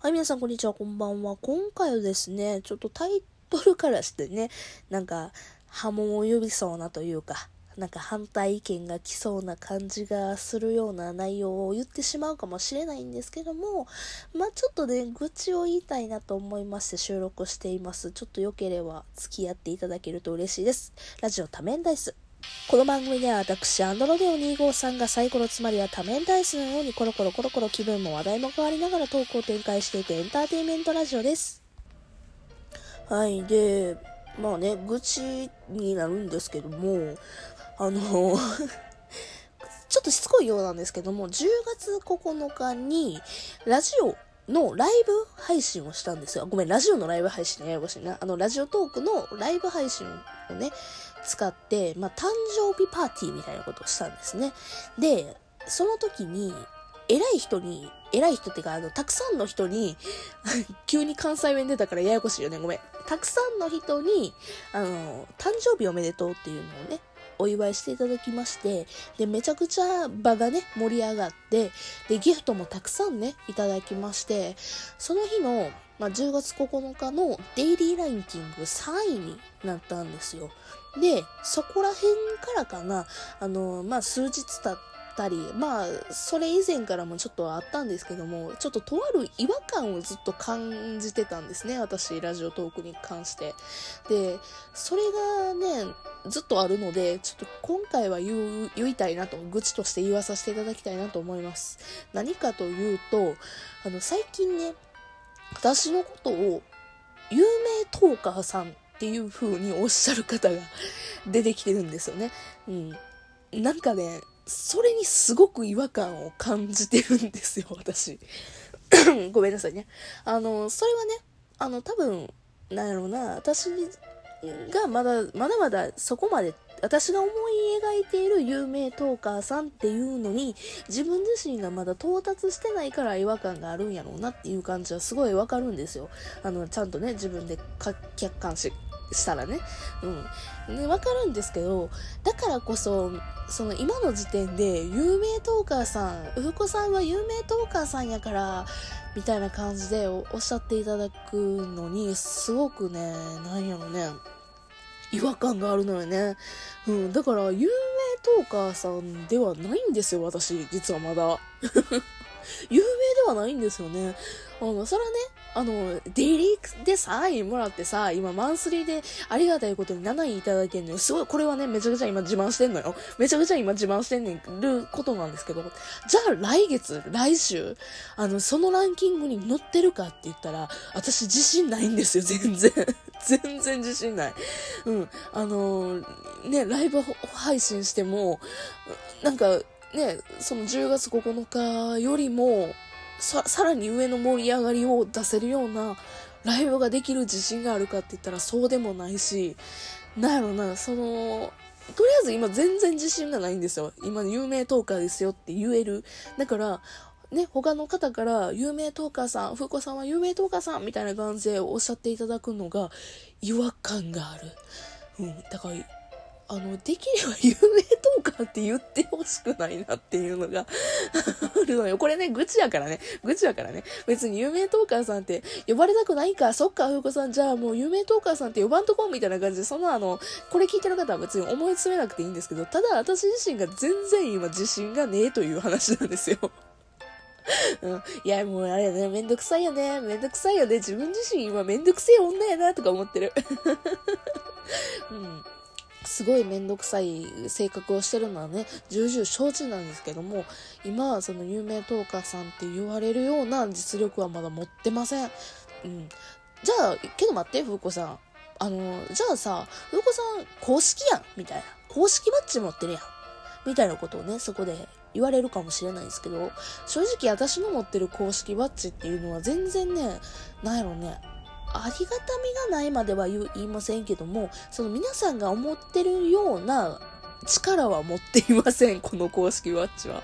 はい、皆さん、こんにちは、こんばんは。今回はですね、ちょっとタイトルからしてね、なんか、波紋を呼びそうなというか、なんか反対意見が来そうな感じがするような内容を言ってしまうかもしれないんですけども、まあちょっとね、愚痴を言いたいなと思いまして収録しています。ちょっと良ければ付き合っていただけると嬉しいです。ラジオ多面ダイス。この番組では私、アンドロデオ253がサイコロつまりは多面ダイスのようにコロコロコロコロ気分も話題も変わりながらトークを展開していくエンターテインメントラジオです。はい。で、まあね、愚痴になるんですけども、あの ちょっとしつこいようなんですけども、10月9日にラジオのライブ配信をしたんですよ。ごめん、ラジオのライブ配信ね、ややこしいな。あの、ラジオトークのライブ配信をね、使って、まあ、誕生日パーティーみたいなことをしたんですね。で、その時に、偉い人に、偉い人っていうか、あの、たくさんの人に 急に関西弁出たからややこしいよね、ごめん。たくさんの人に、あの、誕生日おめでとうっていうのをね、お祝いしていただきまして、で、めちゃくちゃ場がね、盛り上がって、で、ギフトもたくさんね、いただきまして、その日の、まあ、10月9日のデイリーランキング3位になったんですよ。で、そこら辺からかな、あの、まあ、数日経ったり、まあ、それ以前からもちょっとあったんですけども、ちょっととある違和感をずっと感じてたんですね、私、ラジオトークに関して。で、それがね、ずっとあるので、ちょっと今回は言う、言いたいなと、愚痴として言わさせていただきたいなと思います。何かというと、あの、最近ね、私のことを、有名トーカーさんっていう風におっしゃる方が 出てきてるんですよね。うん。なんかね、それにすごく違和感を感じてるんですよ、私。ごめんなさいね。あの、それはね、あの、多分、なんやろうな、私がまだ、まだまだそこまで、私が思い描いている有名トーカーさんっていうのに、自分自身がまだ到達してないから違和感があるんやろうなっていう感じはすごいわかるんですよ。あの、ちゃんとね、自分で客観視したらね。うん。ね、わかるんですけど、だからこそ、その今の時点で、有名トーカーさん、うふこさんは有名トーカーさんやから、みたいな感じでおっしゃっていただくのに、すごくね、なんやろね、違和感があるのよね。うん。だから、有名トーカーさんではないんですよ、私、実はまだ。有名ではないんですよね。あの、それはね、あの、デイリーで3位もらってさ、今マンスリーでありがたいことに7位いただいてんのよ。すごい、これはね、めちゃくちゃ今自慢してんのよ。めちゃくちゃ今自慢してんねることなんですけど、じゃあ来月、来週、あの、そのランキングに載ってるかって言ったら、私自信ないんですよ、全然。全然自信ない。うん。あのね、ライブ配信しても、なんか、ね、その10月9日よりも、さ、さらに上の盛り上がりを出せるようなライブができる自信があるかって言ったらそうでもないし、なんやろな、その、とりあえず今全然自信がないんですよ。今有名トーカーですよって言える。だから、ね、他の方から有名トーカーさん、風子さんは有名トーカーさんみたいな感じでおっしゃっていただくのが違和感がある。うん。だから、あの、できれば有名トーカーって言ってほしくないなっていうのが あるのよ。これね、愚痴やからね。愚痴やからね。別に有名トーカーさんって呼ばれたくないか。そっか、ふうこさん。じゃあもう有名トーカーさんって呼ばんとこうみたいな感じで、そのあの、これ聞いてる方は別に思い詰めなくていいんですけど、ただ私自身が全然今自信がねえという話なんですよ。うん。いや、もうあれやね、めんどくさいよね。めんどくさいよね。自分自身今めんどくせえ女やな、とか思ってる。うん。すごいめんどくさい性格をしてるのはね、重々承知なんですけども、今はその有名トーカーさんって言われるような実力はまだ持ってません。うん。じゃあ、けど待って、ふうこさん。あの、じゃあさ、ふうこさん公式やんみたいな。公式バッジ持ってるやん。みたいなことをね、そこで言われるかもしれないんですけど、正直私の持ってる公式バッジっていうのは全然ね、なんやろね、ありがたみがないまでは言いませんけども、その皆さんが思ってるような力は持っていません、この公式バッジは。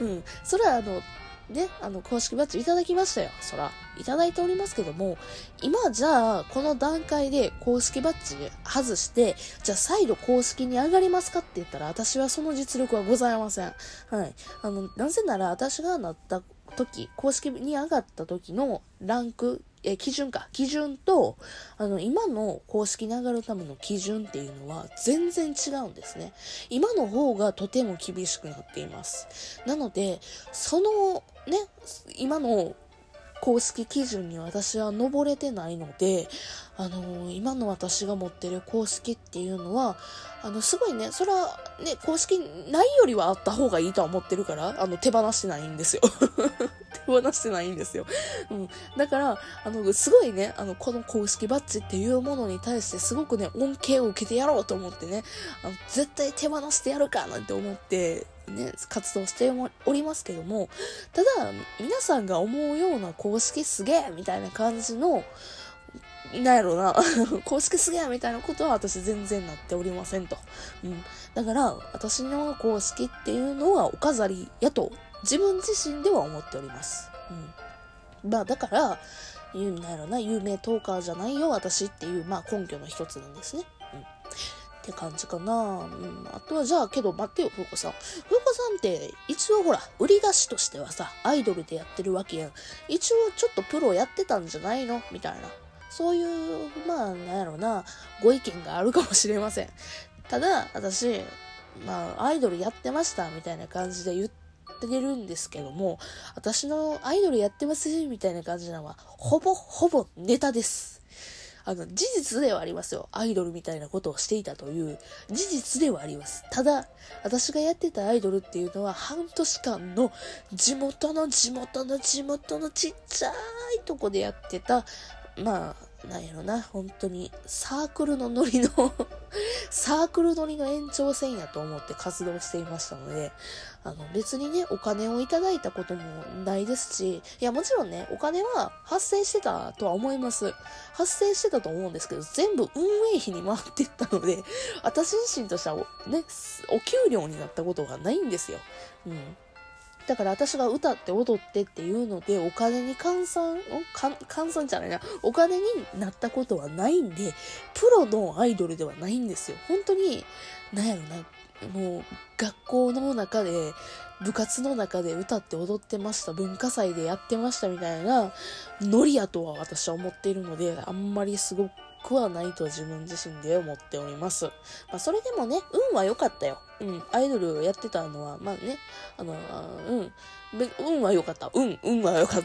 うん。それはあの、ね、あの、公式バッジいただきましたよ。そら。いただいておりますけども、今じゃあ、この段階で公式バッジ外して、じゃあ再度公式に上がりますかって言ったら、私はその実力はございません。はい。あの、なぜなら私がなった時、公式に上がった時のランク、え、基準か。基準と、あの、今の公式に上がるための基準っていうのは全然違うんですね。今の方がとても厳しくなっています。なので、その、ね、今の公式基準に私は登れてないので、あのー、今の私が持ってる公式っていうのは、あの、すごいね、それはね、公式ないよりはあった方がいいとは思ってるから、あの、手放してないんですよ。手放してないんですよ。うん。だから、あの、すごいね、あの、この公式バッジっていうものに対してすごくね、恩恵を受けてやろうと思ってね、あの、絶対手放してやるかなんて思って、ね、活動しておりますけども、ただ、皆さんが思うような公式すげえみたいな感じの、なんやろな、公式すげえみたいなことは私全然なっておりませんと。うん。だから、私の公式っていうのはお飾りやと、自分自身では思っております。うん。まあ、だから、言うんやろうな、有名トーカーじゃないよ、私っていう、まあ根拠の一つなんですね。うん。って感じかな。うん。あとは、じゃあ、けど待ってよ、ふうこさん。ふうこさんって、一応ほら、売り出しとしてはさ、アイドルでやってるわけやん。一応、ちょっとプロやってたんじゃないの？みたいな。そういう、まあ、なんやろな、ご意見があるかもしれません。ただ、私、まあ、アイドルやってました、みたいな感じで言ってるんですけども、私のアイドルやってます、みたいな感じなのは、ほぼ、ほぼネタです。あの、事実ではありますよ。アイドルみたいなことをしていたという事実ではあります。ただ、私がやってたアイドルっていうのは半年間の地元の地元の地元のちっちゃいとこでやってた、まあ、なんやろな、本当に、サークルのノリの サークルノリの延長線やと思って活動していましたので、あの、別にね、お金をいただいたこともないですし、いや、もちろんね、お金は発生してたとは思います。発生してたと思うんですけど、全部運営費に回ってったので、私自身としては、ね、お給料になったことがないんですよ。うん。だから私が歌って踊ってっていうので、お金に換算、換算じゃないな、お金になったことはないんで、プロのアイドルではないんですよ。本当に、なんやろな、もう、学校の中で、部活の中で歌って踊ってました、文化祭でやってましたみたいな、ノリやとは私は思っているので、あんまりすごくはないと自分自身で思っております。まあ、それでもね、運は良かったよ。うん、アイドルやってたのは、まあね、あの、うん、運は良かった。うん、運は良かっ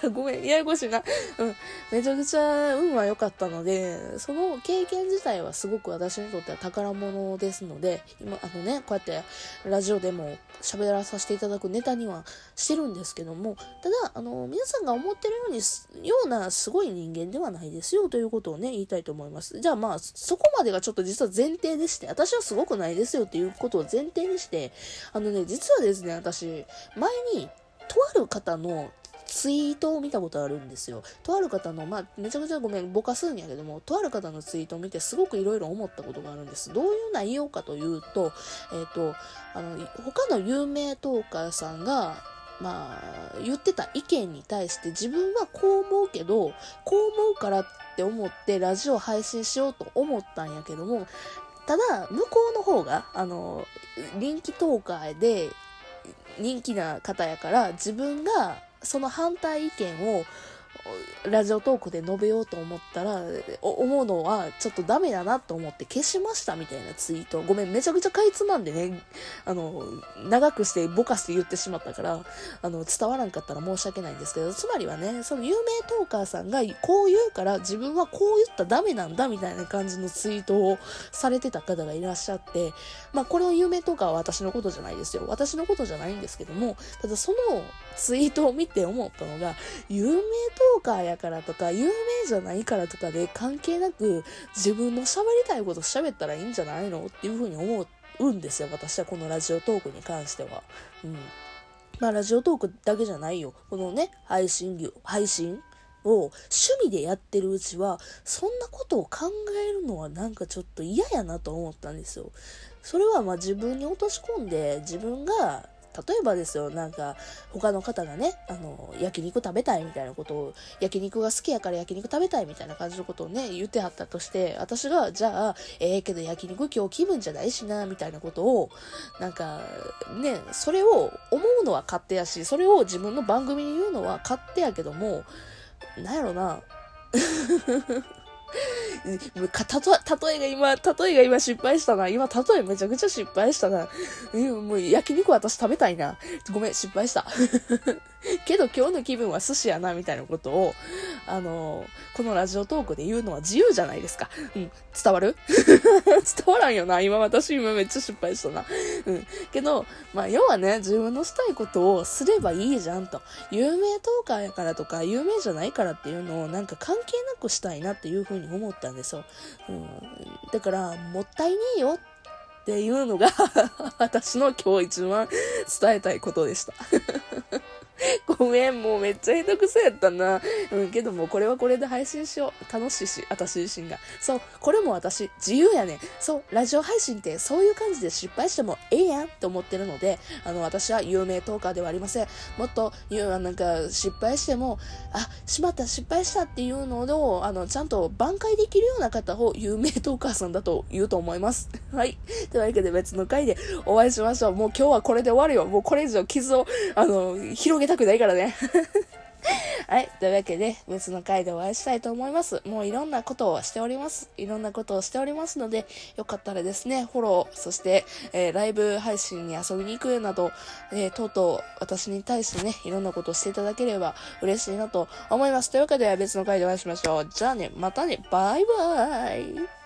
た。ごめん、ややこしいな。うん、めちゃくちゃ運は良かったので、その経験自体はすごく私にとっては宝物ですので、今、あのね、こうやってラジオでも喋らさせていただくネタにはしてるんですけども、ただ、あの、皆さんが思ってるように、ようなすごい人間ではないですよということをね、言いたいと思います。じゃあまあ、そこまでがちょっと実は前提でして、私はすごくないですよっていうことを前提にして、あのね、実はですね、私、前に、とある方のツイートを見たことあるんですよ。とある方の、まあ、めちゃくちゃごめん、ぼかすんやけども、とある方のツイートを見てすごくいろいろ思ったことがあるんです。どういう内容かというと、えっ、ー、と、あの、他の有名トーカーさんが、まあ、言ってた意見に対して自分はこう思うけど、こう思うからって思ってラジオ配信しようと思ったんやけども、ただ、向こうの方が、あの、人気トーカーで人気な方やから、自分がその反対意見をラジオトークで述べようと思ったら、思うのはちょっとダメだなと思って消しましたみたいなツイート。ごめん、めちゃくちゃかいつまんでね、あの、長くしてぼかして言ってしまったから、あの、伝わらんかったら申し訳ないんですけど、つまりはね、その有名トーカーさんがこう言うから自分はこう言ったらダメなんだみたいな感じのツイートをされてた方がいらっしゃって、まあこれを有名トーカーは私のことじゃないですよ。私のことじゃないんですけども、ただそのツイートを見て思ったのが、有名トーカーやからとか、有名じゃないからとかで関係なく、自分の喋りたいこと喋ったらいいんじゃないのっていうふうに思うんですよ。私はこのラジオトークに関しては。うん。まあ、ラジオトークだけじゃないよ。このね、配信業、配信を趣味でやってるうちは、そんなことを考えるのはなんかちょっと嫌やなと思ったんですよ。それはまあ自分に落とし込んで、自分が例えばですよ、なんか、他の方がね、あの、焼肉食べたいみたいなことを、焼肉が好きやから焼肉食べたいみたいな感じのことをね、言ってはったとして、私が、じゃあ、ええー、けど焼肉今日気分じゃないしな、みたいなことを、なんか、ね、それを思うのは勝手やし、それを自分の番組に言うのは勝手やけども、なんやろな、か、たと、例えが今、例えが今失敗したな。今、例えめちゃくちゃ失敗したな。もう焼肉私食べたいな。ごめん、失敗した。けど今日の気分は寿司やな、みたいなことを、あのこのラジオトークで言うのは自由じゃないですか。うん、伝わる？伝わらんよな。今私今めっちゃ失敗したな。うん。けど、まあ要はね、自分のしたいことをすればいいじゃんと。有名トーカーやからとか、有名じゃないからっていうのをなんか関係なくしたいなっていうふうに思ったんですよ。うん。だから、もったいねえよっていうのが 私の今日一番伝えたいことでした ごめん、もうめっちゃひどくそやったな。うん、けどもうこれはこれで配信しよう。楽しいし、私自身が。そう、これも私、自由やねそう、ラジオ配信ってそういう感じで失敗してもええやんって思ってるので、あの、私は有名トーカーではありません。もっと、なんか、失敗しても、あ、しまった、失敗したっていうのを、あの、ちゃんと挽回できるような方を有名トーカーさんだと言うと思います。はい。というわけで別の回でお会いしましょう。もう今日はこれで終わるよ。もうこれ以上傷を、あの、広げたくないからね。はい。というわけで、別の回でお会いしたいと思います。もういろんなことをしております。いろんなことをしておりますので、よかったらですね、フォロー、そして、えー、ライブ配信に遊びに行くなど、えー、とうとう私に対してね、いろんなことをしていただければ嬉しいなと思います。というわけで、別の回でお会いしましょう。じゃあね、またね、バイバーイ